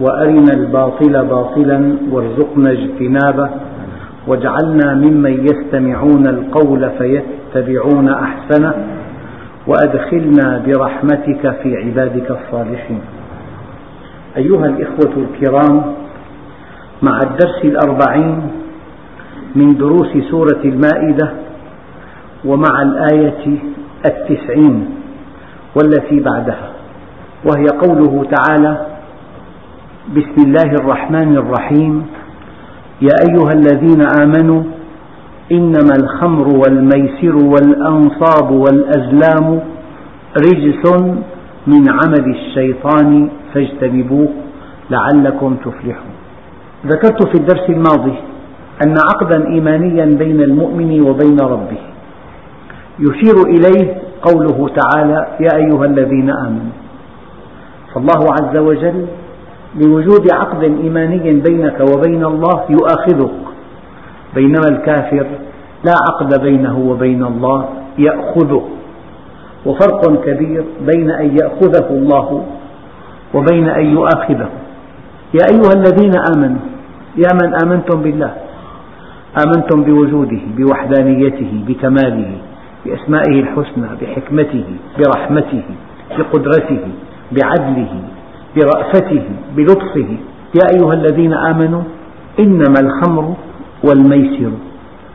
وأرنا الباطل باطلا وارزقنا اجتنابه واجعلنا ممن يستمعون القول فيتبعون أحسنه وأدخلنا برحمتك في عبادك الصالحين. أيها الإخوة الكرام مع الدرس الأربعين من دروس سورة المائدة ومع الآية التسعين والتي بعدها وهي قوله تعالى بسم الله الرحمن الرحيم. يا أيها الذين آمنوا إنما الخمر والميسر والأنصاب والأزلام رجس من عمل الشيطان فاجتنبوه لعلكم تفلحون. ذكرت في الدرس الماضي أن عقدا إيمانيا بين المؤمن وبين ربه. يشير إليه قوله تعالى يا أيها الذين آمنوا فالله عز وجل لوجود عقد إيماني بينك وبين الله يؤاخذك. بينما الكافر لا عقد بينه وبين الله يأخذه. وفرق كبير بين أن يأخذه الله وبين أن يؤاخذه. يا أيها الذين آمنوا يا من آمنتم بالله آمنتم بوجوده بوحدانيته بكماله بأسمائه الحسنى بحكمته برحمته بقدرته بعدله برأفته بلطفه. يا أيها الذين آمنوا إنما الخمر والميسر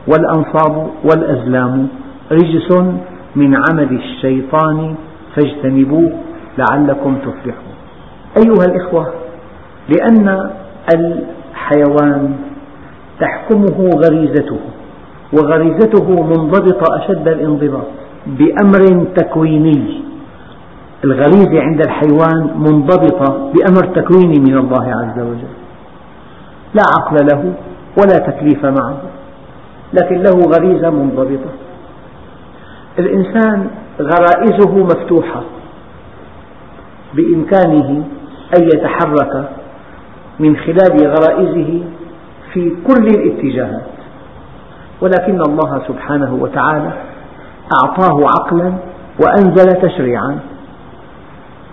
والأنصاب والأزلام رجس من عمل الشيطان فاجتنبوه لعلكم تفلحون. أيها الإخوة لأن الحيوان تحكمه غريزته وغريزته منضبطة أشد الانضباط بأمر تكويني. الغريزة عند الحيوان منضبطة بأمر تكويني من الله عز وجل. لا عقل له ولا تكليف معه لكن له غريزة منضبطة. الإنسان غرائزه مفتوحة بإمكانه أن يتحرك من خلال غرائزه في كل الاتجاهات. ولكن الله سبحانه وتعالى أعطاه عقلا وأنزل تشريعا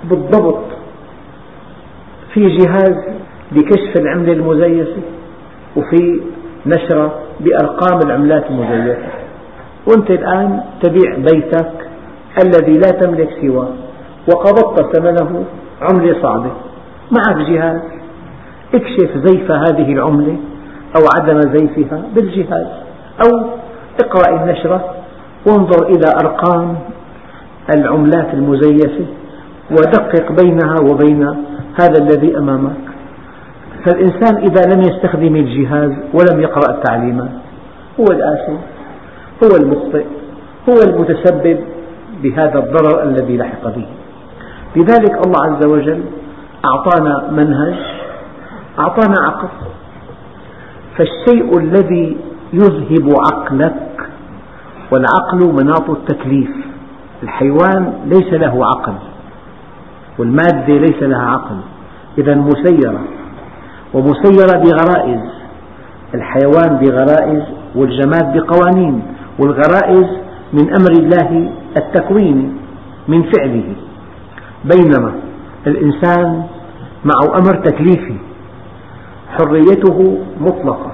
بالضبط في جهاز لكشف العملة المزيفة وفي نشرة بأرقام العملات المزيفة. وأنت الآن تبيع بيتك الذي لا تملك سواه وقبضت ثمنه عملة صعبة. معك جهاز. اكشف زيف هذه العملة أو عدم زيفها بالجهاز أو اقرأ النشرة وانظر إلى أرقام العملات المزيفة. ودقق بينها وبين هذا الذي أمامك. فالإنسان إذا لم يستخدم الجهاز ولم يقرأ التعليمات هو الآثم هو المخطئ هو المتسبب بهذا الضرر الذي لحق به. لذلك الله عز وجل أعطانا منهج أعطانا عقل. فالشيء الذي يذهب عقلك والعقل مناط التكليف. الحيوان ليس له عقل. والمادة ليس لها عقل. إذا مسيرة ومسيرة بغرائز. الحيوان بغرائز والجماد بقوانين والغرائز من أمر الله التكويني من فعله. بينما الإنسان معه أمر تكليفي حريته مطلقة.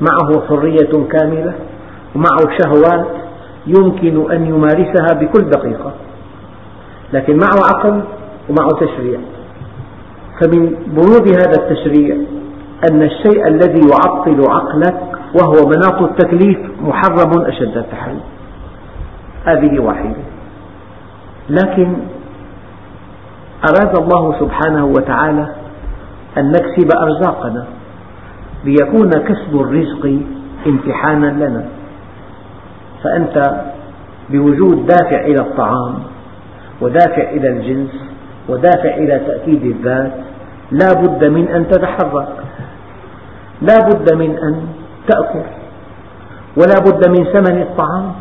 معه حرية كاملة ومعه شهوات يمكن أن يمارسها بكل دقيقة. لكن معه عقل ومعه تشريع. فمن بنود هذا التشريع أن الشيء الذي يعطل عقلك وهو مناط التكليف محرم أشد التحريم هذه واحدة. لكن أراد الله سبحانه وتعالى أن نكسب أرزاقنا ليكون كسب الرزق امتحانا لنا. فأنت بوجود دافع إلى الطعام ودافع إلى الجنس ودافع إلى تأكيد الذات. لا بد من أن تتحرك. لا بد من أن تأكل. ولا بد من ثمن الطعام.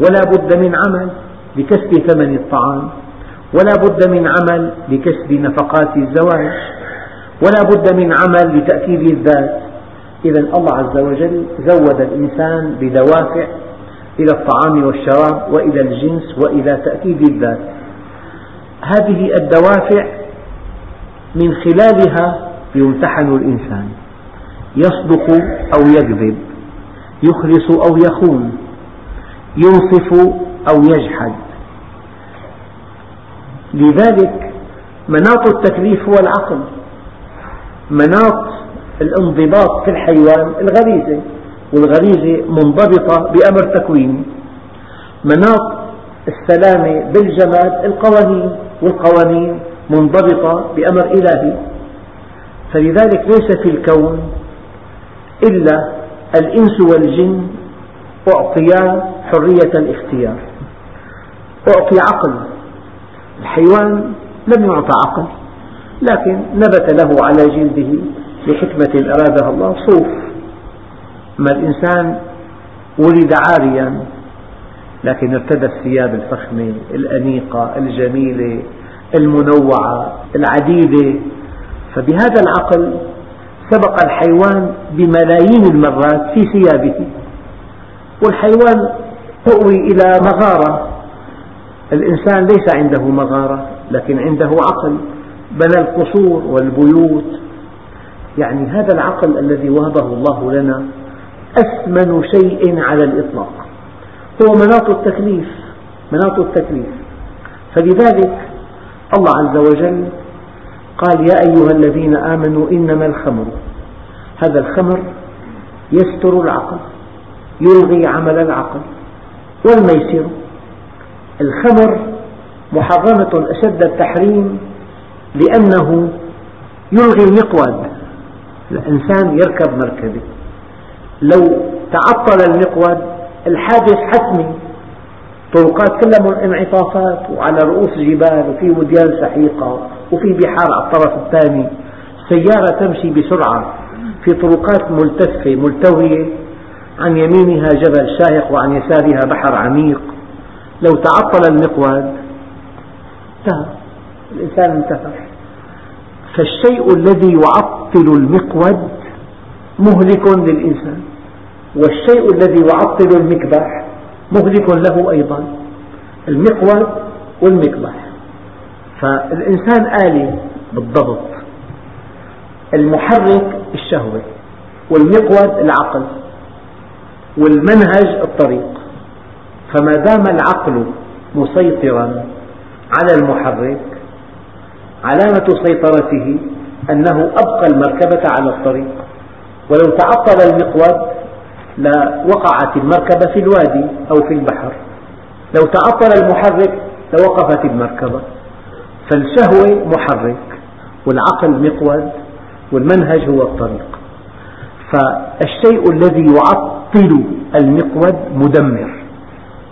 ولا بد من عمل لكسب ثمن الطعام. ولا بد من عمل لكسب نفقات الزواج. ولا بد من عمل لتأكيد الذات. إذا الله عز وجل زود الإنسان بدوافع إلى الطعام والشراب وإلى الجنس وإلى تأكيد الذات. هذه الدوافع من خلالها يمتحن الإنسان. يصدق أو يكذب. يخلص أو يخون. ينصف أو يجحد. لذلك مناط التكليف هو العقل. مناط الانضباط في الحيوان الغريزة. والغريزة منضبطة بأمر تكويني مناط السلامة بالجماد القوانين والقوانين منضبطة بأمر إلهي. فلذلك ليس في الكون إلا الإنس والجن أعطيا حرية الاختيار. أعطي عقل. الحيوان لم يعطى عقل لكن نبت له على جلده لحكمة أرادها الله. صوف. أما الإنسان ولد عاريا لكن ارتدى الثياب الفخمة الأنيقة الجميلة المنوعة العديدة. فبهذا العقل سبق الحيوان بملايين المرات في ثيابه. والحيوان تؤوي إلى مغارة. الإنسان ليس عنده مغارة لكن عنده عقل. بنى القصور والبيوت. يعني هذا العقل الذي وهبه الله لنا أثمن شيء على الإطلاق. هو مناط التكليف مناط التكليف. فلذلك الله عز وجل قال يا أيها الذين آمنوا إنما الخمر. هذا الخمر يستر العقل يلغي عمل العقل والميسر. الخمر محرمة أشد التحريم لأنه يلغي المقود. الإنسان يركب مركبة. لو تعطل المقود الحادث حتمي. طرقات كلها انعطافات وعلى رؤوس جبال وفي وديان سحيقة وفي بحار على الطرف الثاني. سيارة تمشي بسرعة في طرقات ملتفة ملتوية. عن يمينها جبل شاهق وعن يسارها بحر عميق. لو تعطل المقود انتهى. الإنسان انتهى فالشيء الذي يعطل المقود مهلك للإنسان. والشيء الذي يعطل المكبح مهلك له أيضا المقود والمكبح فالإنسان آلي بالضبط. المحرك الشهوة والمقود العقل والمنهج الطريق. فما دام العقل مسيطرا على المحرك علامة سيطرته أنه أبقى المركبة على الطريق. ولو تعطل المقود لوقعت المركبة في الوادي أو في البحر. لو تعطل المحرك لوقفت المركبة. فالشهوة محرك والعقل مقود والمنهج هو الطريق. فالشيء الذي يعطل المقود مدمر.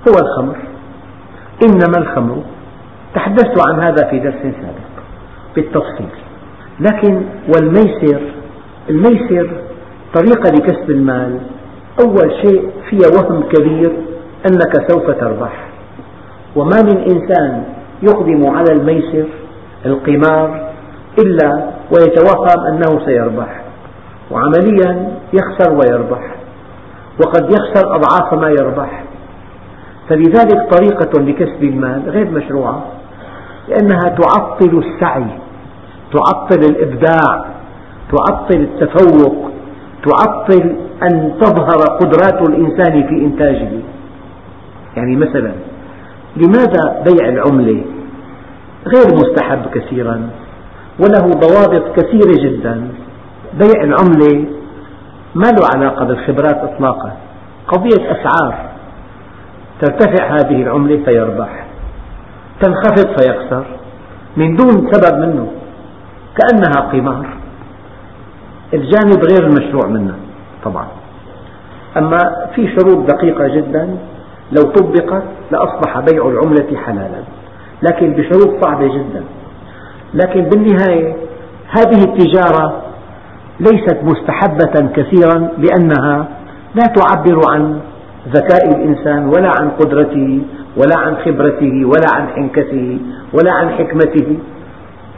هو الخمر. إنما الخمر تحدثت عن هذا في درس سابق بالتفصيل. لكن والميسر الميسر طريقة لكسب المال. أول شيء فيها وهم كبير أنك سوف تربح. وما من إنسان يقدم على الميسر القمار إلا ويتوهم أنه سيربح. وعمليا يخسر ويربح. وقد يخسر أضعاف ما يربح. فلذلك طريقة لكسب المال غير مشروعة لأنها تعطل السعي تعطل الإبداع تعطل التفوق. تعطل أن تظهر قدرات الإنسان في إنتاجه. يعني مثلا لماذا بيع العملة غير مستحب كثيرا؟ وله ضوابط كثيرة جدا. بيع العملة ما له علاقة بالخبرات إطلاقا. قضية أسعار ترتفع هذه العملة فيربح. تنخفض فيخسر. من دون سبب منه. كأنها قمار. الجانب غير المشروع منه طبعا. أما في شروط دقيقة جدا لو طبقت لأصبح بيع العملة حلالا. لكن بشروط صعبة جدا. لكن بالنهاية هذه التجارة ليست مستحبة كثيرا لأنها لا تعبر عن ذكاء الإنسان ولا عن قدرته ولا عن خبرته ولا عن حنكته ولا عن حكمته.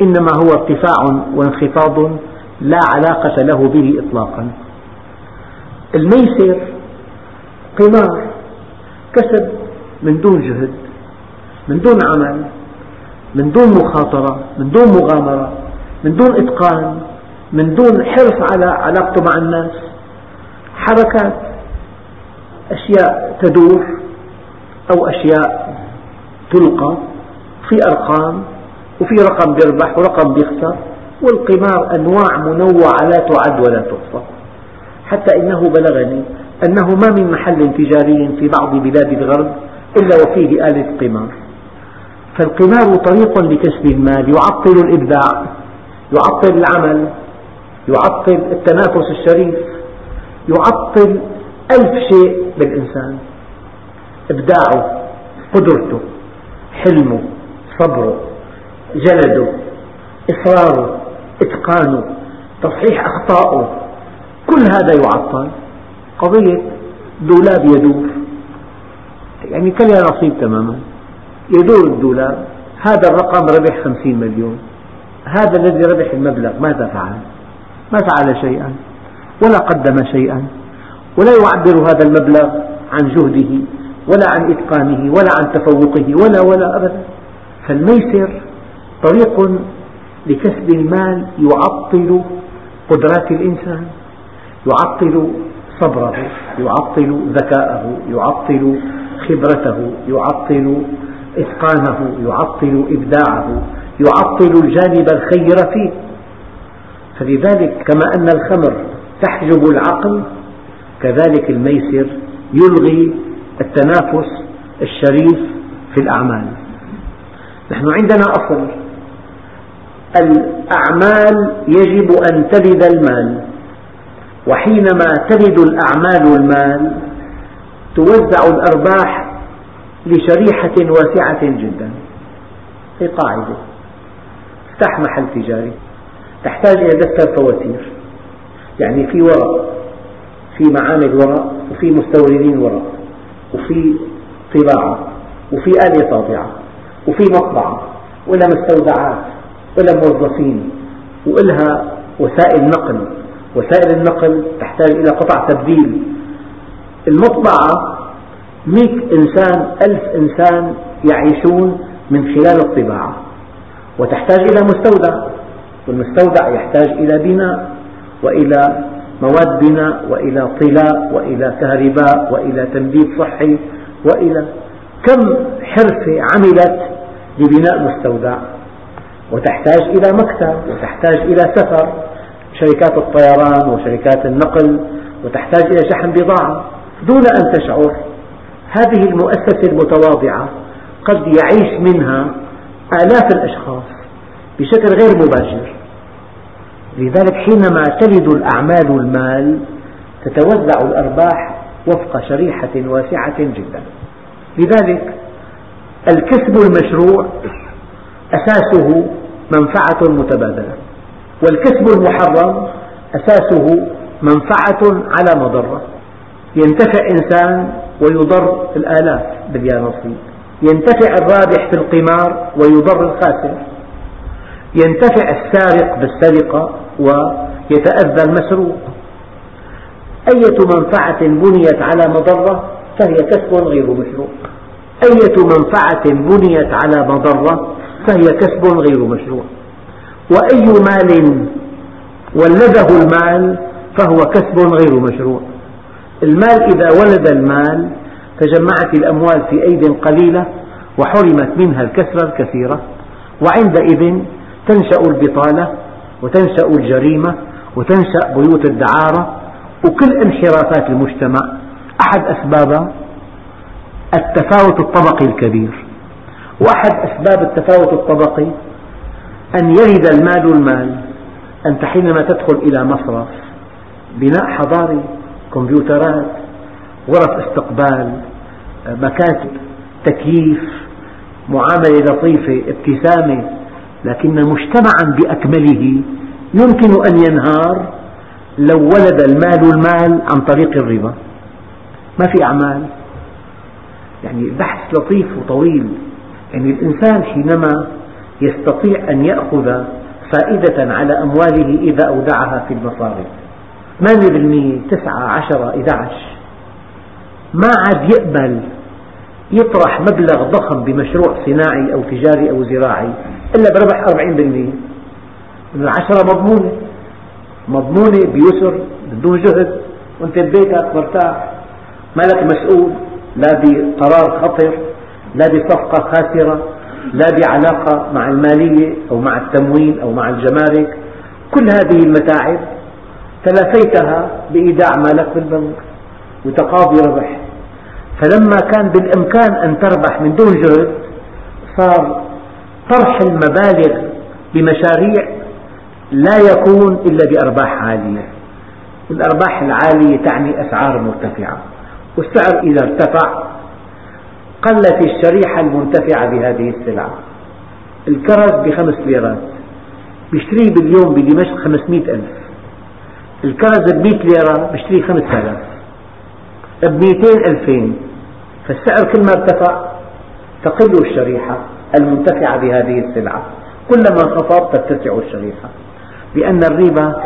إنما هو ارتفاع وانخفاض لا علاقة له به إطلاقا. الميسر قمار كسب من دون جهد من دون عمل من دون مخاطرة من دون مغامرة من دون إتقان من دون حرص على علاقته مع الناس. حركات أشياء تدور أو أشياء تلقى في أرقام وفي رقم بيربح ورقم بيخسر. والقمار أنواع منوعة لا تعد ولا تحصى. حتى إنه بلغني أنه ما من محل تجاري في بعض بلاد الغرب إلا وفيه آلة قمار. فالقمار طريق لكسب المال يعطل الإبداع يعطل العمل يعطل التنافس الشريف يعطل ألف شيء بالإنسان. إبداعه قدرته حلمه صبره جلده إصراره إتقانه تصحيح أخطائه كل هذا يعطل. قضية دولاب يدور. يعني كلها نصيب تماما. يدور الدولاب. هذا الرقم ربح خمسين مليون. هذا الذي ربح المبلغ ماذا فعل؟ ما فعل شيئا. ولا قدم شيئا. ولا يعبر هذا المبلغ عن جهده ولا عن إتقانه ولا عن تفوقه ولا ولا أبدا. فالميسر طريق لكسب المال يعطل قدرات الإنسان يعطل صبره يعطل ذكاءه يعطل خبرته يعطل إتقانه يعطل إبداعه يعطل الجانب الخير فيه. فلذلك كما أن الخمر تحجب العقل كذلك الميسر يلغي التنافس الشريف في الأعمال. نحن عندنا أصل الأعمال يجب أن تلد المال. وحينما تلد الأعمال المال توزع الأرباح لشريحة واسعة جدا. هي قاعدة. افتح محل تجاري. تحتاج إلى دفتر فواتير. يعني في ورق في معامل ورق وفي مستوردين ورق وفي طباعة. وفي آلة طابعة. وفي مطبعة. ولها مستودعات. ولها موظفين وإلها وسائل نقل وسائل النقل تحتاج إلى قطع تبديل. المطبعة مئة إنسان ألف إنسان يعيشون من خلال الطباعة وتحتاج إلى مستودع والمستودع يحتاج إلى بناء وإلى مواد بناء وإلى طلاء وإلى كهرباء وإلى تنبيذ صحي وإلى كم حرفة عملت لبناء مستودع. وتحتاج إلى مكتب وتحتاج إلى سفر. شركات الطيران وشركات النقل وتحتاج إلى شحن بضاعة. دون أن تشعر هذه المؤسسة المتواضعة قد يعيش منها آلاف الأشخاص بشكل غير مباشر. لذلك حينما تلد الأعمال المال تتوزع الأرباح وفق شريحة واسعة جدا. لذلك الكسب المشروع أساسه منفعة متبادلة. والكسب المحرم أساسه منفعة على مضرة. ينتفع إنسان ويضر الآلاف باليانصيب ينتفع الرابح في القمار ويضر الخاسر. ينتفع السارق بالسرقة ويتأذى المسروق. أية منفعة بنيت على مضرة فهي كسب غير مشروع أية منفعة بنيت على مضرة فهي كسب غير مشروع. وأي مال ولده المال فهو كسب غير مشروع. المال إذا ولد المال تجمعت الأموال في أيد قليلة وحرمت منها الكسرة الكثيرة وعندئذ تنشأ البطالة وتنشأ الجريمة وتنشأ بيوت الدعارة وكل انحرافات المجتمع. أحد أسبابها التفاوت الطبقي الكبير. وأحد أسباب التفاوت الطبقي أن يلد المال المال أنت حينما تدخل إلى مصرف بناء حضاري كمبيوترات غرف استقبال مكاتب تكييف معاملة لطيفة ابتسامة لكن مجتمعا بأكمله يمكن أن ينهار لو ولد المال المال عن طريق الربا. ما في أعمال. يعني بحث لطيف وطويل. يعني الإنسان حينما يستطيع أن يأخذ فائدة على أمواله إذا أودعها في المصارف ثمانية بالمئة تسعة عشرة 11 ما عاد يقبل يطرح مبلغ ضخم بمشروع صناعي أو تجاري أو زراعي إلا بربح أربعين بالمئة. العشرة مضمونة. مضمونة بيسر بدون جهد. وانت ببيتك مرتاح. ما لك مسؤول. لا بقرار خطر. لا بصفقة خاسرة لا بعلاقة مع المالية أو مع التموين أو مع الجمارك. كل هذه المتاعب تلافيتها بإيداع مالك بالبنك وتقاضي ربح. فلما كان بالإمكان أن تربح من دون جهد صار طرح المبالغ بمشاريع لا يكون إلا بأرباح عالية. والأرباح العالية تعني أسعار مرتفعة والسعر إذا ارتفع قلت الشريحة المنتفعة بهذه السلعة. الكرز بخمس ليرات. بيشتريه باليوم بدمشق خمسمئة ألف. الكرز بمئة ليرة بيشتريه خمس آلاف. بمئتين ألفين. فالسعر كل ما ارتفع تقل الشريحة المنتفعة بهذه السلعة. كلما انخفض تتسع الشريحة. لأن الربا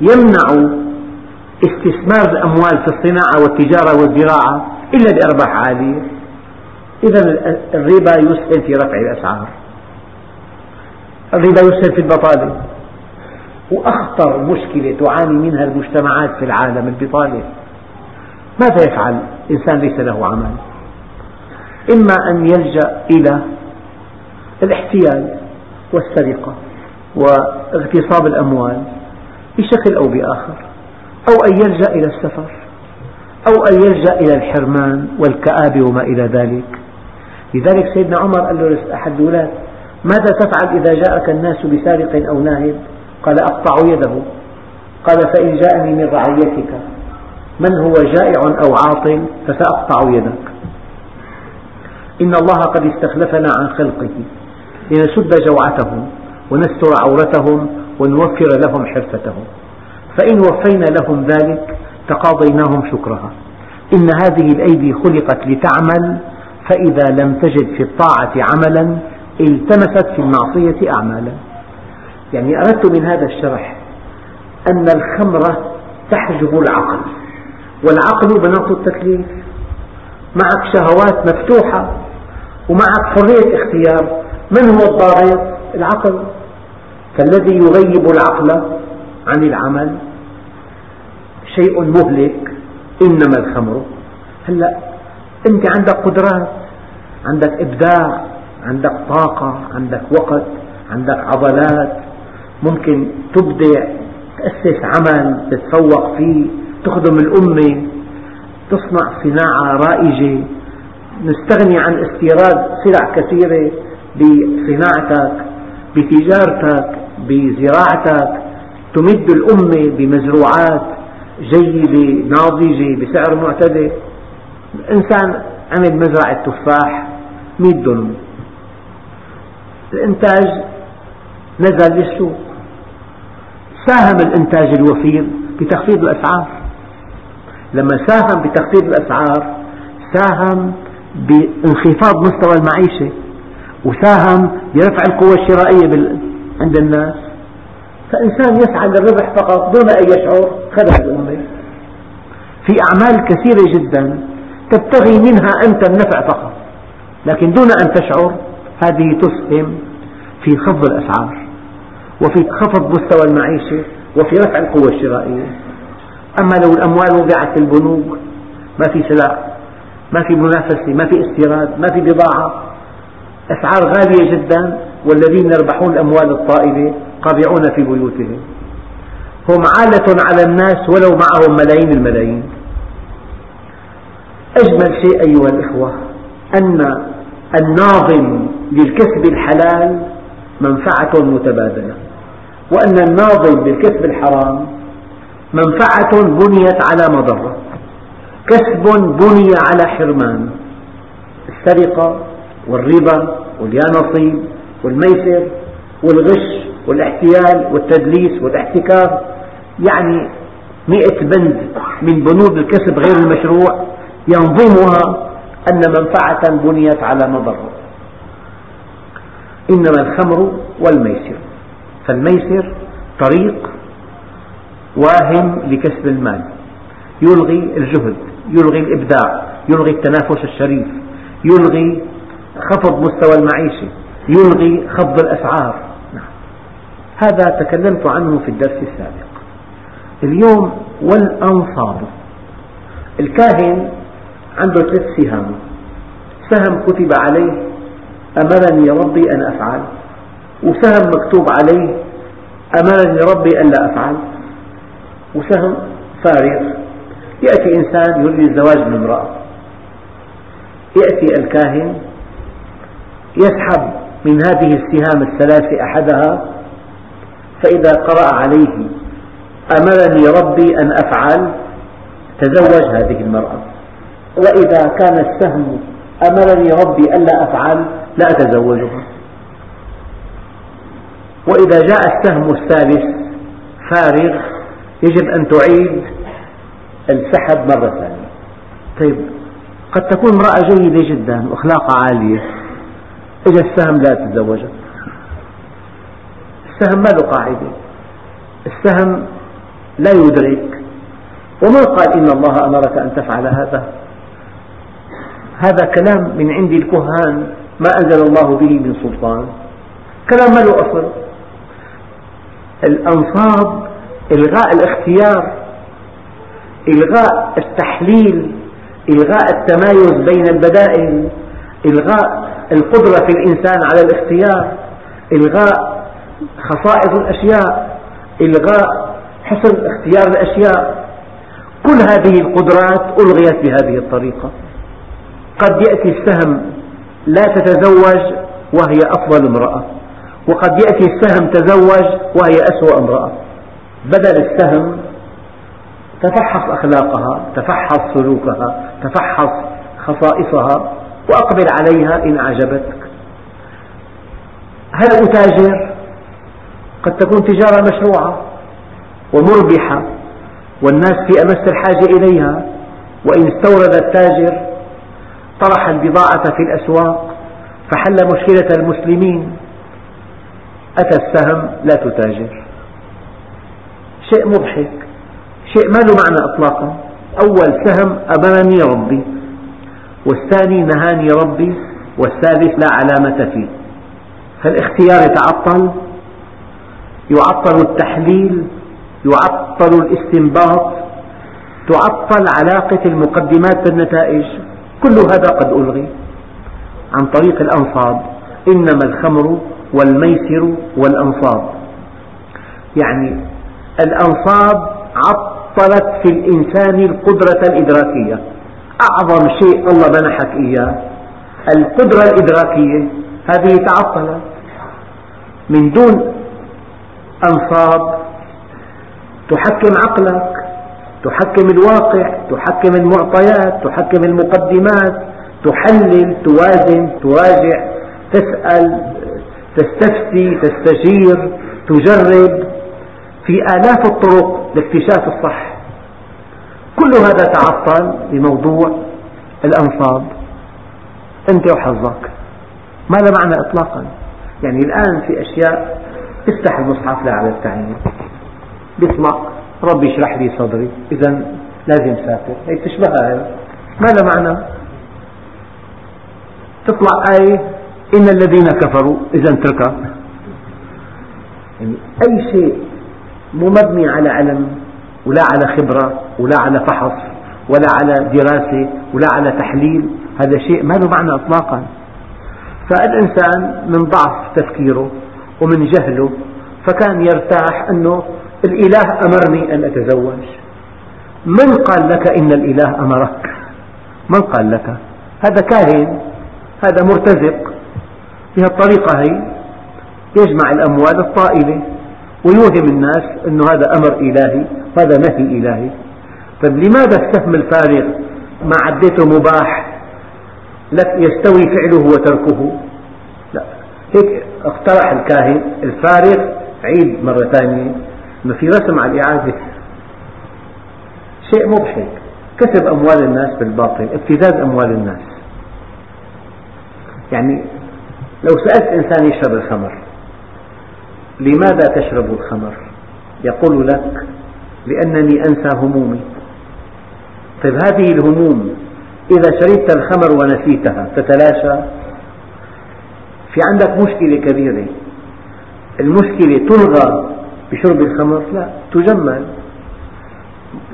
يمنع استثمار الأموال في الصناعة والتجارة والزراعة إلا بأرباح عالية. إذا الربا يسهم في رفع الأسعار. الربا يسهم في البطالة. وأخطر مشكلة تعاني منها المجتمعات في العالم البطالة. ماذا يفعل إنسان ليس له عمل؟ إما أن يلجأ إلى الاحتيال والسرقة واغتصاب الأموال بشكل أو بآخر أو أن يلجأ إلى السفر أو أن يلجأ إلى الحرمان والكآبة وما إلى ذلك. لذلك سيدنا عمر قال له أحد الولاة ماذا تفعل إذا جاءك الناس بسارق أو ناهب قال أقطع يده. قال فإن جاءني من رعيتك من هو جائع أو عاطل فسأقطع يدك. إن الله قد استخلفنا عن خلقه لنسد جوعتهم ونستر عورتهم ونوفر لهم حرفتهم. فإن وفينا لهم ذلك تقاضيناهم شكرها. إن هذه الأيدي خلقت لتعمل فإذا لم تجد في الطاعة عملا التمست في المعصية أعمالا. يعني أردت من هذا الشرح أن الخمرة تحجب العقل والعقل بناط التكليف. معك شهوات مفتوحة ومعك حرية اختيار. من هو الضابط؟ العقل. فالذي يغيب العقل عن العمل شيء مهلك إنما الخمر. هلأ أنت عندك قدرات. عندك إبداع عندك طاقة عندك وقت عندك عضلات ممكن تبدع تأسس عمل تتفوق فيه تخدم الأمة تصنع صناعة رائجة. نستغني عن استيراد سلع كثيرة بصناعتك بتجارتك بزراعتك. تمد الأمة بمزروعات جيدة ناضجة بسعر معتدل. الإنسان عمل مزرعة تفاح. 100 دنم الإنتاج نزل للسوق. ساهم الإنتاج الوفير بتخفيض الأسعار. لما ساهم بتخفيض الأسعار ساهم بانخفاض مستوى المعيشة وساهم برفع القوة الشرائية عند الناس. فإنسان يسعى للربح فقط دون أن يشعر خدم الأمة في أعمال كثيرة جدا تبتغي منها أنت النفع فقط. لكن دون أن تشعر هذه تسهم في خفض الأسعار وفي خفض مستوى المعيشة وفي رفع القوة الشرائية. أما لو الأموال وضعت في البنوك ما في سلع ما في منافسة ما في استيراد ما في بضاعة أسعار غالية جدا والذين يربحون الأموال الطائلة قابعون في بيوتهم. هم عالة على الناس ولو معهم ملايين الملايين. أجمل شيء أيها الإخوة أن الناظم للكسب الحلال منفعة متبادلة. وأن الناظم للكسب الحرام منفعة بنيت على مضرة. كسب بني على حرمان. السرقة والربا واليانصيب والميسر والغش والاحتيال والتدليس والاحتكار يعني مئة بند من بنود الكسب غير المشروع ينظمها أن منفعة بنيت على مضرة إنما الخمر والميسر. فالميسر طريق واهم لكسب المال. يلغي الجهد يلغي الإبداع يلغي التنافس الشريف يلغي خفض مستوى المعيشة يلغي خفض الأسعار. نعم. هذا تكلمت عنه في الدرس السابق. اليوم والأنصاب. الكاهن عنده ثلاث سهام. سهم كتب عليه أمرني ربي أن أفعل. وسهم مكتوب عليه أمرني ربي أن لا أفعل. وسهم فارغ. يأتي إنسان يريد الزواج من امرأة. يأتي الكاهن يسحب من هذه السهام الثلاث أحدها. فإذا قرأ عليه أمرني ربي أن أفعل تزوج هذه المرأة. وإذا كان السهم أمرني ربي ألا أفعل لا أتزوجها وإذا جاء السهم الثالث فارغ يجب أن تعيد السحب مرة ثانية. طيب قد تكون امرأة جيدة جدا وأخلاقها عالية إجا السهم لا تتزوجها السهم ما له قاعدة. السهم لا يدرك. وما قال إن الله أمرك أن تفعل هذا؟ هذا كلام من عند الكهان ما أنزل الله به من سلطان. كلام ما له أصل. الأنصاب إلغاء الاختيار إلغاء التحليل إلغاء التمايز بين البدائل إلغاء القدرة في الإنسان على الاختيار إلغاء خصائص الأشياء إلغاء حسن اختيار الأشياء. كل هذه القدرات ألغيت بهذه الطريقة. قد يأتي السهم لا تتزوج وهي أفضل امرأة وقد يأتي السهم تزوج وهي أسوأ امرأة بدل السهم تفحص أخلاقها تفحص سلوكها تفحص خصائصها وأقبل عليها إن أعجبتك هل أتاجر؟ قد تكون تجارة مشروعة ومربحة والناس في أمس الحاجة إليها وإن استورد التاجر طرح البضاعة في الأسواق فحل مشكلة المسلمين. أتى السهم لا تتاجر. شيء مضحك. شيء ما له معنى إطلاقا. أول سهم أمرني ربي والثاني نهاني ربي والثالث لا علامة فيه. فالاختيار يتعطل. يعطل التحليل يعطل الاستنباط تعطل علاقة المقدمات بالنتائج. كل هذا قد ألغي عن طريق الأنصاب. إنما الخمر والميسر والأنصاب. يعني الأنصاب عطلت في الإنسان القدرة الإدراكية. أعظم شيء الله منحك إياه. القدرة الإدراكية هذه تعطلت من دون أنصاب تحكم عقلك. تحكم الواقع تحكم المعطيات تحكم المقدمات تحلل توازن تراجع تسأل تستفتي تستشير تجرب في آلاف الطرق لاكتشاف الصح. كل هذا تعطل بموضوع الأنصاب أنت وحظك. ما له معنى إطلاقا؟ يعني الآن في أشياء افتح المصحف لا على التعيين بيطلع ربي اشرح لي صدري. إذا لازم سافر هي تشبهها هي ما لها معنى؟ تطلع آية إن الذين كفروا. إذا اتركها يعني أي شيء مو مبني على علم ولا على خبرة ولا على فحص ولا على دراسة ولا على تحليل هذا شيء ما له معنى إطلاقا. فالإنسان من ضعف تفكيره ومن جهله فكان يرتاح أنه الإله أمرني أن أتزوج. من قال لك إن الإله أمرك؟ من قال لك؟ هذا كاهن هذا مرتزق. بهالطريقة هي. يجمع الأموال الطائلة ويوهم الناس أن هذا أمر إلهي وهذا نهي إلهي. طيب لماذا السهم الفارغ؟ ما عديته مباح. لك يستوي فعله وتركه. لا هيك اقترح الكاهن. الفارغ عيد مرة ثانية. ما في رسم على الإعادة. شيء مضحك. كسب أموال الناس بالباطل ابتزاز أموال الناس. يعني لو سألت إنسان يشرب الخمر لماذا تشرب الخمر؟ يقول لك لأنني أنسى همومي. طيب هذه الهموم إذا شربت الخمر ونسيتها تتلاشى؟ في عندك مشكلة كبيرة. المشكلة تلغى بشرب الخمر؟ لا تجمل.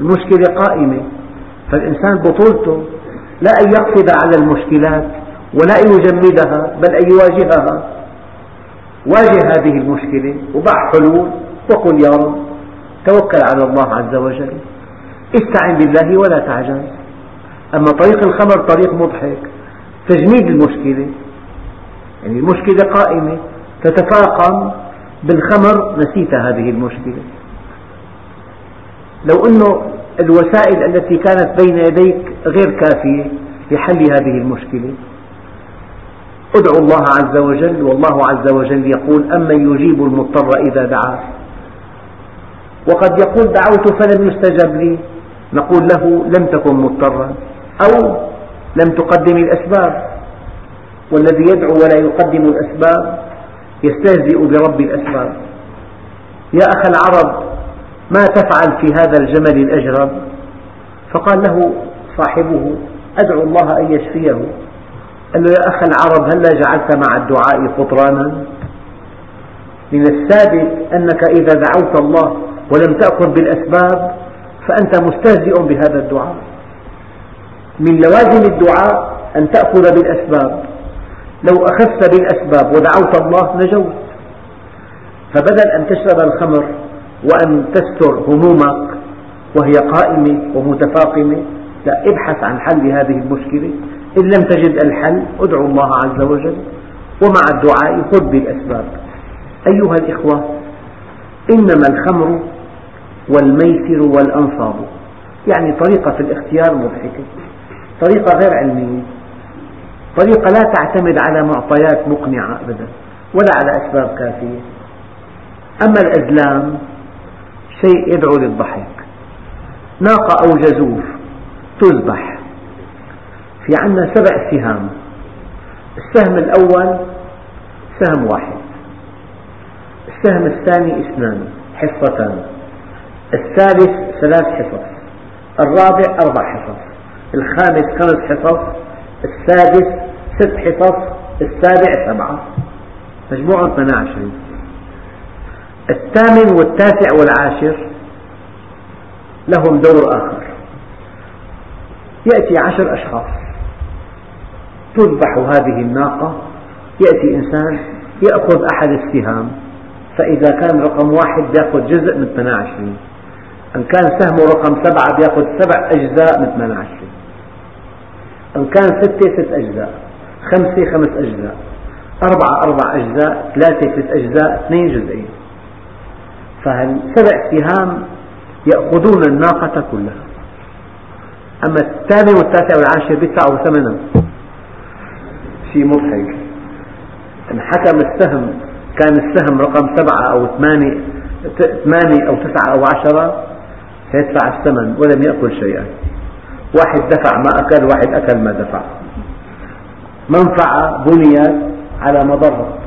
المشكلة قائمة. فالإنسان بطولته لا أن يقصد على المشكلات ولا أن يجمدها بل أن يواجهها. واجه هذه المشكلة وضع حلول وقل يا رب توكل على الله عز وجل. استعن بالله ولا تعجز أما طريق الخمر طريق مضحك. تجميد المشكلة. يعني المشكلة قائمة تتفاقم بالخمر نسيت هذه المشكلة. لو أن الوسائل التي كانت بين يديك غير كافية لحل هذه المشكلة. ادعوا الله عز وجل والله عز وجل يقول أمن يجيب المضطر إذا دعاه. وقد يقول دعوت فلم يستجب لي. نقول له لم تكن مضطرا. أو لم تقدم الأسباب. والذي يدعو ولا يقدم الأسباب يستهزئ برب الأسباب. يا أخ العرب ما تفعل في هذا الجمل الأجرب؟ فقال له صاحبه أدعو الله أن يشفيه. قال له يا أخ العرب هلا جعلت مع الدعاء فطرانا من الثابت أنك إذا دعوت الله ولم تأخذ بالأسباب فأنت مستهزئ بهذا الدعاء. من لوازم الدعاء أن تأخذ بالأسباب. لو أخذت بالأسباب ودعوت الله نجوت. فبدل أن تشرب الخمر وأن تستر همومك وهي قائمة ومتفاقمة لا ابحث عن حل هذه المشكلة. إن لم تجد الحل ادعو الله عز وجل. ومع الدعاء خذ بالأسباب. أيها الإخوة إنما الخمر والميسر والأنصاب يعني طريقة في الاختيار مضحكة. طريقة غير علمية. طريقة لا تعتمد على معطيات مقنعة أبدا ولا على أسباب كافية. أما الأزلام شيء يدعو للضحك. ناقة أو جزور تذبح. في عندنا سبع سهام. السهم الأول سهم واحد. السهم الثاني اثنان حصتان. الثالث ثلاث حصص. الرابع أربع حصص. الخامس خمس حصص. السادس ست حصص السابع سبعة. مجموعهم 28 الثامن والتاسع والعاشر لهم دور آخر. يأتي عشر أشخاص. تذبح هذه الناقة. يأتي إنسان يأخذ أحد السهام. فإذا كان رقم واحد يأخذ جزء من 28 إن كان سهمه رقم سبعة يأخذ سبع أجزاء من 28 إن كان ستة ست أجزاء خمسة خمس أجزاء أربعة أربع أجزاء ثلاثة ست أجزاء اثنين جزئين. فالسبع سهام يأخذون الناقة كلها؟ أما الثامن والتاسع والعاشر يدفعوا ثمنا شيء مضحك. إن حكم السهم كان السهم رقم سبعة أو ثمانية ثمانية أو تسعة أو عشرة سيدفع الثمن ولم يأكل شيئا. واحد دفع ما أكل واحد أكل ما دفع. منفعة بنيت على مضرة.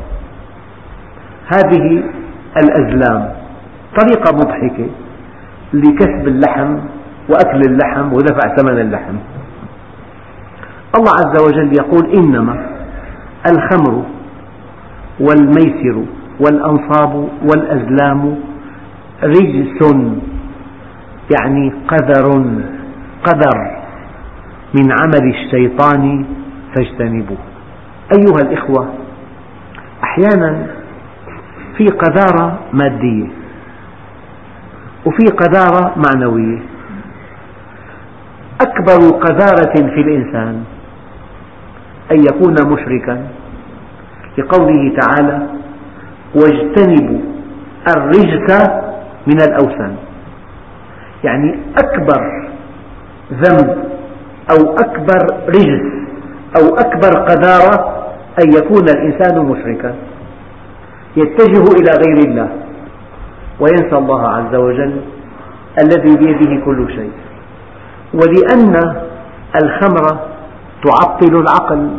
هذه الأزلام. طريقة مضحكة لكسب اللحم وأكل اللحم ودفع ثمن اللحم. الله عز وجل يقول إنما الخمر والميسر والأنصاب والأزلام رجس يعني قذر قذر. من عمل الشيطان فاجتنبوه. أيها الإخوة أحيانا في قذارة مادية وفي قذارة معنوية. أكبر قذارة في الإنسان أن يكون مشركا لقوله تعالى واجتنبوا الرجس من الأوثان. يعني أكبر ذنب أو أكبر رجس أو أكبر قذارة أن يكون الإنسان مشركا. يتجه إلى غير الله وينسى الله عز وجل الذي بيده كل شيء. ولأن الخمر تعطل العقل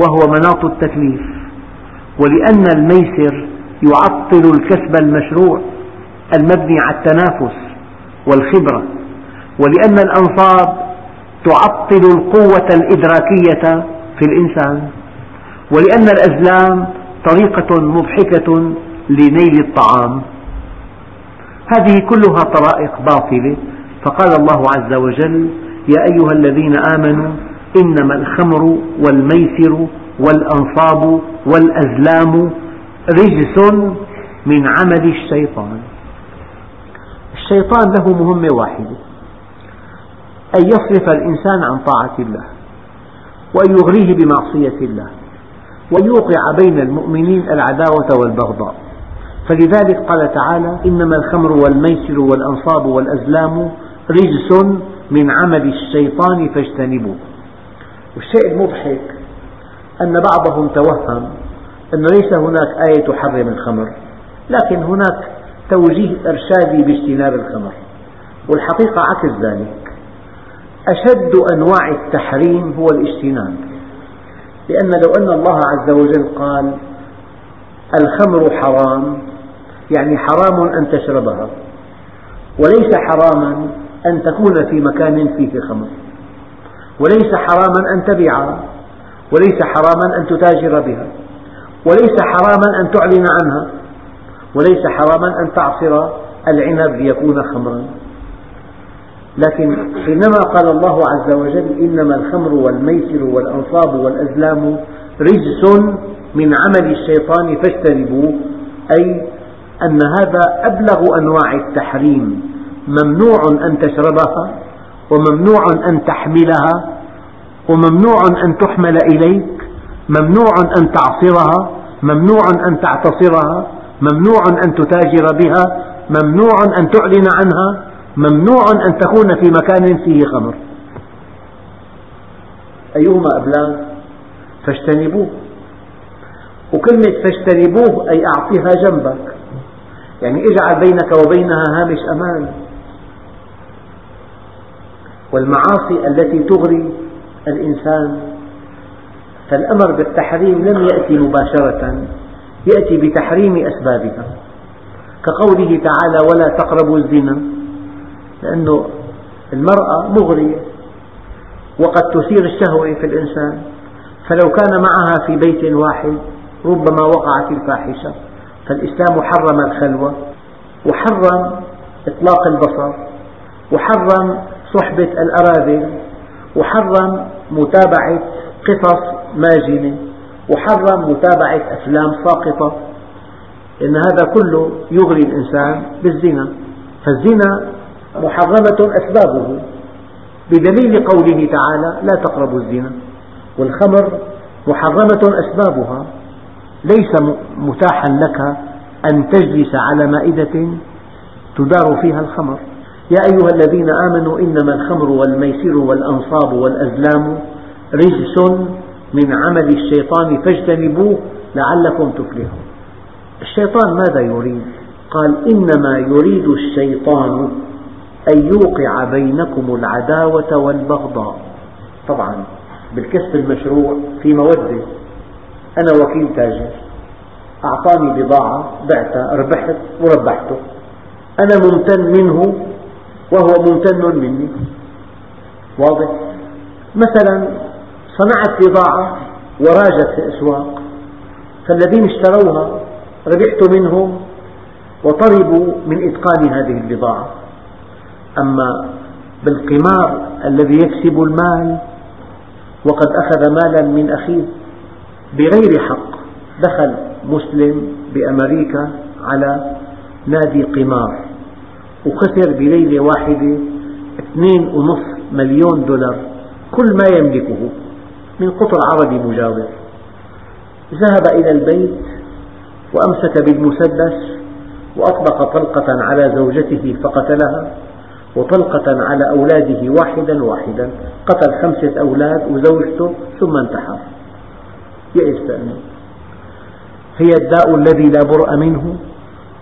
وهو مناط التكليف. ولأن الميسر يعطل الكسب المشروع المبني على التنافس والخبرة. ولأن الأنصاب تعطل القوة الإدراكية في الإنسان ولأن الأزلام طريقة مضحكة لنيل الطعام. هذه كلها طرائق باطلة. فقال الله عز وجل يا أيها الذين آمنوا إنما الخمر والميسر والأنصاب والأزلام رجس من عمل الشيطان. الشيطان له مهمة واحدة. أن يصرف الإنسان عن طاعة الله وأن يغريه بمعصية الله وأن يوقع بين المؤمنين العداوة والبغضاء. فلذلك قال تعالى إنما الخمر والميسر والأنصاب والأزلام رجس من عمل الشيطان فاجتنبوه. والشيء المضحك أن بعضهم توهم أن ليس هناك آية تحرم الخمر لكن هناك توجيه إرشادي باجتناب الخمر والحقيقة عكس ذلك. أشد أنواع التحريم هو الاجتناب. لأن لو أن الله عز وجل قال الخمر حرام يعني حرام أن تشربها وليس حراما أن تكون في مكان فيه خمر وليس حراما أن تبيعها وليس حراما أن تتاجر بها وليس حراما أن تعلن عنها وليس حراما أن تعصر العنب ليكون خمرا. لكن حينما قال الله عز وجل إنما الخمر والميسر والأنصاب والأزلام رجس من عمل الشيطان فاجتنبوه أي أن هذا أبلغ أنواع التحريم ممنوع أن تشربها وممنوع أن تحملها وممنوع أن تحمل إليك ممنوع أن تعصرها ممنوع أن تعتصرها ممنوع أن تتاجر بها ممنوع أن تعلن عنها ممنوع أن تكون في مكان فيه خمر. أيهما أبلغ؟ فاجتنبوه. وكلمة فاجتنبوه أي أعطيها جنبك. يعني اجعل بينك وبينها هامش أمان. والمعاصي التي تغري الإنسان. فالأمر بالتحريم لم يأتي مباشرة يأتي بتحريم أسبابها. كقوله تعالى ولا تقربوا الزنا. لأن المرأة مغرية وقد تثير الشهوة في الإنسان فلو كان معها في بيت واحد ربما وقعت الفاحشة فالإسلام حرم الخلوة وحرم إطلاق البصر وحرم صحبة الأراذل وحرم متابعة قصص ماجنة وحرم متابعة أفلام ساقطة. لأن هذا كله يغري الإنسان بالزنا فالزنا محرمة أسبابه. بدليل قوله تعالى لا تقربوا الزنا. والخمر محرمة أسبابها. ليس متاحا لك أن تجلس على مائدة تدار فيها الخمر. يا أيها الذين آمنوا إنما الخمر والميسر والأنصاب والأزلام رجس من عمل الشيطان فاجتنبوه لعلكم تفلحون. الشيطان ماذا يريد؟ قال إنما يريد الشيطان أن يوقع بينكم العداوة والبغضاء. طبعا بالكسب المشروع في مودة. أنا وكيل تاجر. أعطاني بضاعة بعتها ربحت وربحته. أنا ممتن منه وهو ممتن مني. واضح؟ مثلا صنعت بضاعة وراجت في الأسواق فالذين اشتروها ربحت منهم وطلبوا من إتقان هذه البضاعة. أما بالقمار الذي يكسب المال وقد أخذ مالا من أخيه بغير حق دخل مسلم بأمريكا على نادي قمار وخسر بليلة واحدة اثنين ونصف مليون دولار كل ما يملكه من قطر عربي مجاور. ذهب إلى البيت وأمسك بالمسدس وأطلق طلقة على زوجته فقتلها. وطلقة على أولاده واحدا واحدا. قتل خمسة أولاد وزوجته ثم انتحر. يئس منه هي الداء الذي لا برء منه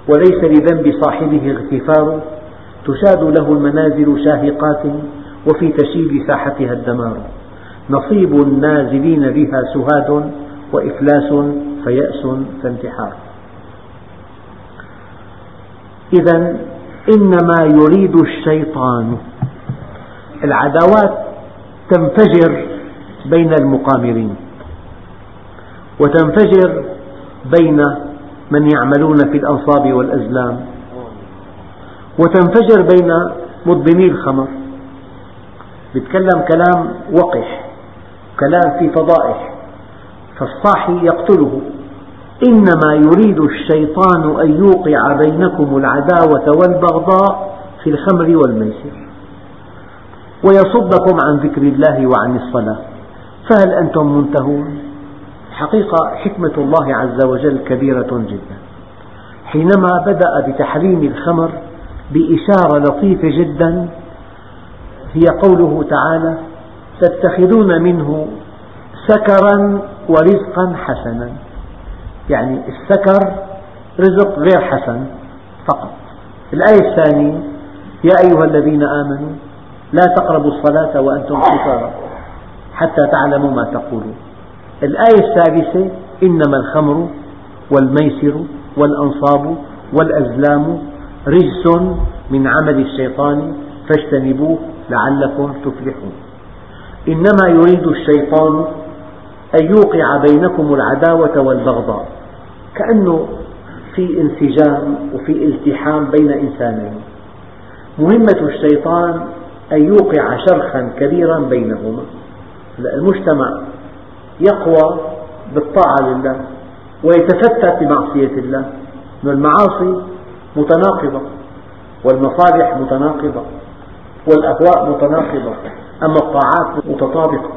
وليس لذنب صاحبه اغتفار تشاد له المنازل شاهقات وفي تشيب ساحتها الدمار. نصيب النازلين بها سهاد وإفلاس فيأس فانتحار. إذا إنما يريد الشيطان. العداوات تنفجر بين المقامرين وتنفجر بين من يعملون في الأنصاب والأزلام وتنفجر بين مدمني الخمر. يتكلم كلام وقح كلام في فضائح فالصاحي يقتله. إنما يريد الشيطان أن يوقع بينكم العداوة والبغضاء في الخمر والميسر. ويصدكم عن ذكر الله وعن الصلاة. فهل أنتم منتهون؟ حقيقة حكمة الله عز وجل كبيرة جدا. حينما بدأ بتحريم الخمر بإشارة لطيفة جدا هي قوله تعالى تتخذون منه سكرا ورزقا حسنا يعني السكر رزق غير حسن فقط. الآية الثانية يا أيها الذين آمنوا لا تقربوا الصلاة وأنتم سكارى حتى تعلموا ما تقولون. الآية الثالثة إنما الخمر والميسر والأنصاب والأزلام رجس من عمل الشيطان فاجتنبوه لعلكم تفلحون. إنما يريد الشيطان أن يوقع بينكم العداوة والبغضاء كأنه في انسجام وفي التحام بين إنسانين. مهمة الشيطان أن يوقع شرخا كبيرا بينهما. المجتمع يقوى بالطاعة لله ويتفتت بمعصية الله. المعاصي متناقضة والمصالح متناقضة والأهواء متناقضة أما الطاعات متطابقة.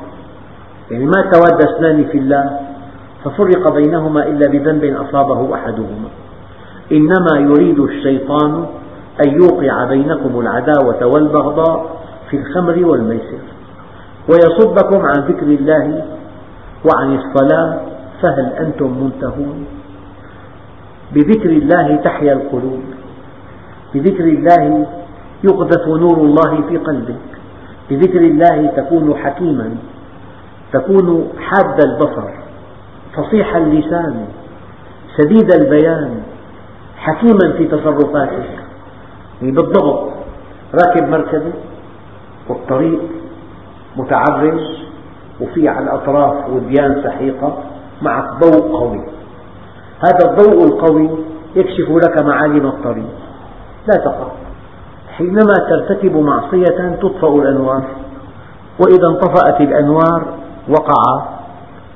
يعني ما تواد اثنان في الله ففرق بينهما إلا بذنب أصابه أحدهما. إنما يريد الشيطان أن يوقع بينكم العداوة والبغضاء في الخمر والميسر ويصدكم عن ذكر الله وعن الصلاة فهل أنتم منتهون؟ بذكر الله تحيا القلوب بذكر الله يقذف نور الله في قلبك بذكر الله تكون حكيما تكون حاد البصر فصيح اللسان سديد البيان حكيما في تصرفاتك يعني بالضبط راكب مركبة والطريق متعرج وفي على الأطراف وديان سحيقة معك ضوء قوي. هذا الضوء القوي يكشف لك معالم الطريق. لا تقع حينما ترتكب معصية تطفأ الأنوار وإذا انطفأت الأنوار وقع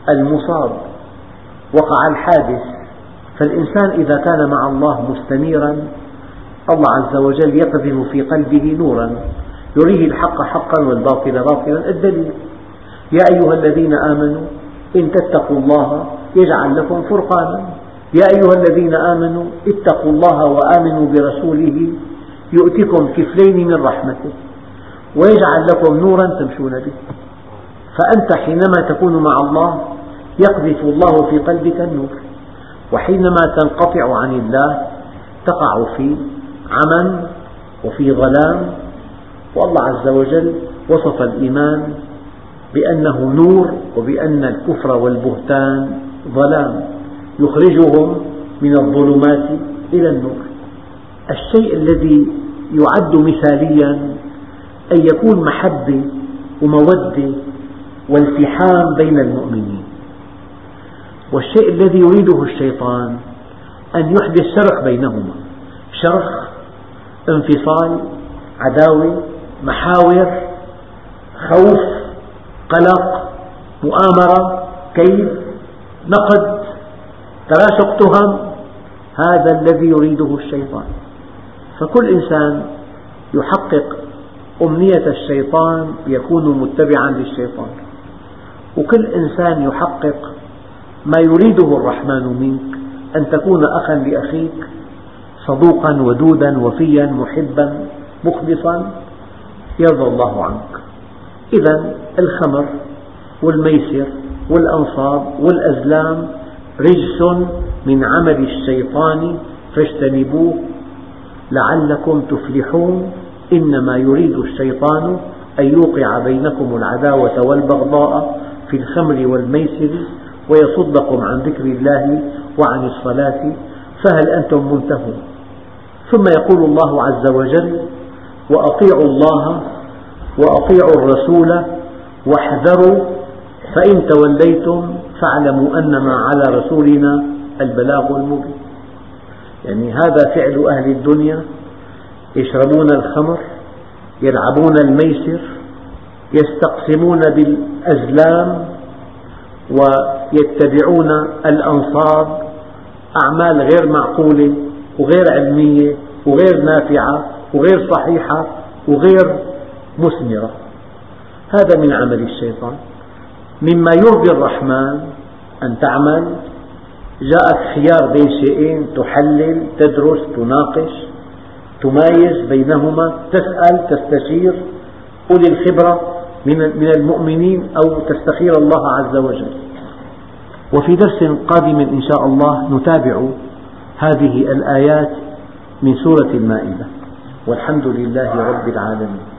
المصاب وقع الحادث. فالإنسان إذا كان مع الله مستنيرا الله عز وجل يقذف في قلبه نورا يريه الحق حقا والباطل باطلا. الدليل يا أيها الذين آمنوا إن تتقوا الله يجعل لكم فرقانا. يا أيها الذين آمنوا اتقوا الله وآمنوا برسوله يؤتكم كفلين من رحمته ويجعل لكم نورا تمشون به. فأنت حينما تكون مع الله يقذف الله في قلبك النور وحينما تنقطع عن الله تقع في عمى وفي ظلام والله عز وجل وصف الإيمان بأنه نور وبأن الكفر والبهتان ظلام يخرجهم من الظلمات إلى النور. الشيء الذي يعد مثاليا أن يكون محبة ومودة والتحام بين المؤمنين. والشيء الذي يريده الشيطان أن يحدث شرخ بينهما. شرخ انفصال عداوة محاور خوف قلق مؤامرة كيف نقد تراشق تهم. هذا الذي يريده الشيطان. فكل إنسان يحقق أمنية الشيطان يكون متبعا للشيطان. وكل إنسان يحقق ما يريده الرحمن منك. أن تكون أخا لأخيك صدوقا ودودا وفيا محبا مخلصا. يرضى الله عنك. إذا الخمر والميسر والأنصاب والأزلام رجس من عمل الشيطان. فاجتنبوه لعلكم تفلحون. إنما يريد الشيطان أن يوقع بينكم العداوة والبغضاء. في الخمر والميسر ويصدكم عن ذكر الله وعن الصلاة فهل أنتم منتهون؟ ثم يقول الله عز وجل وأطيعوا الله وأطيعوا الرسول واحذروا فإن توليتم فاعلموا أنما على رسولنا البلاغ المبين. يعني هذا فعل أهل الدنيا يشربون الخمر يلعبون الميسر يستقسمون بالأزلام ويتبعون الأنصاب أعمال غير معقولة وغير علمية وغير نافعة وغير صحيحة وغير مثمرة. هذا من عمل الشيطان. مما يرضي الرحمن أن تعمل. جاءك خيار بين شيئين تحلل تدرس تناقش تمايز بينهما تسأل تستشير. أولي الخبرة من المؤمنين أو تستخير الله عز وجل. وفي درس قادم إن شاء الله نتابع هذه الآيات من سورة المائدة. والحمد لله رب العالمين.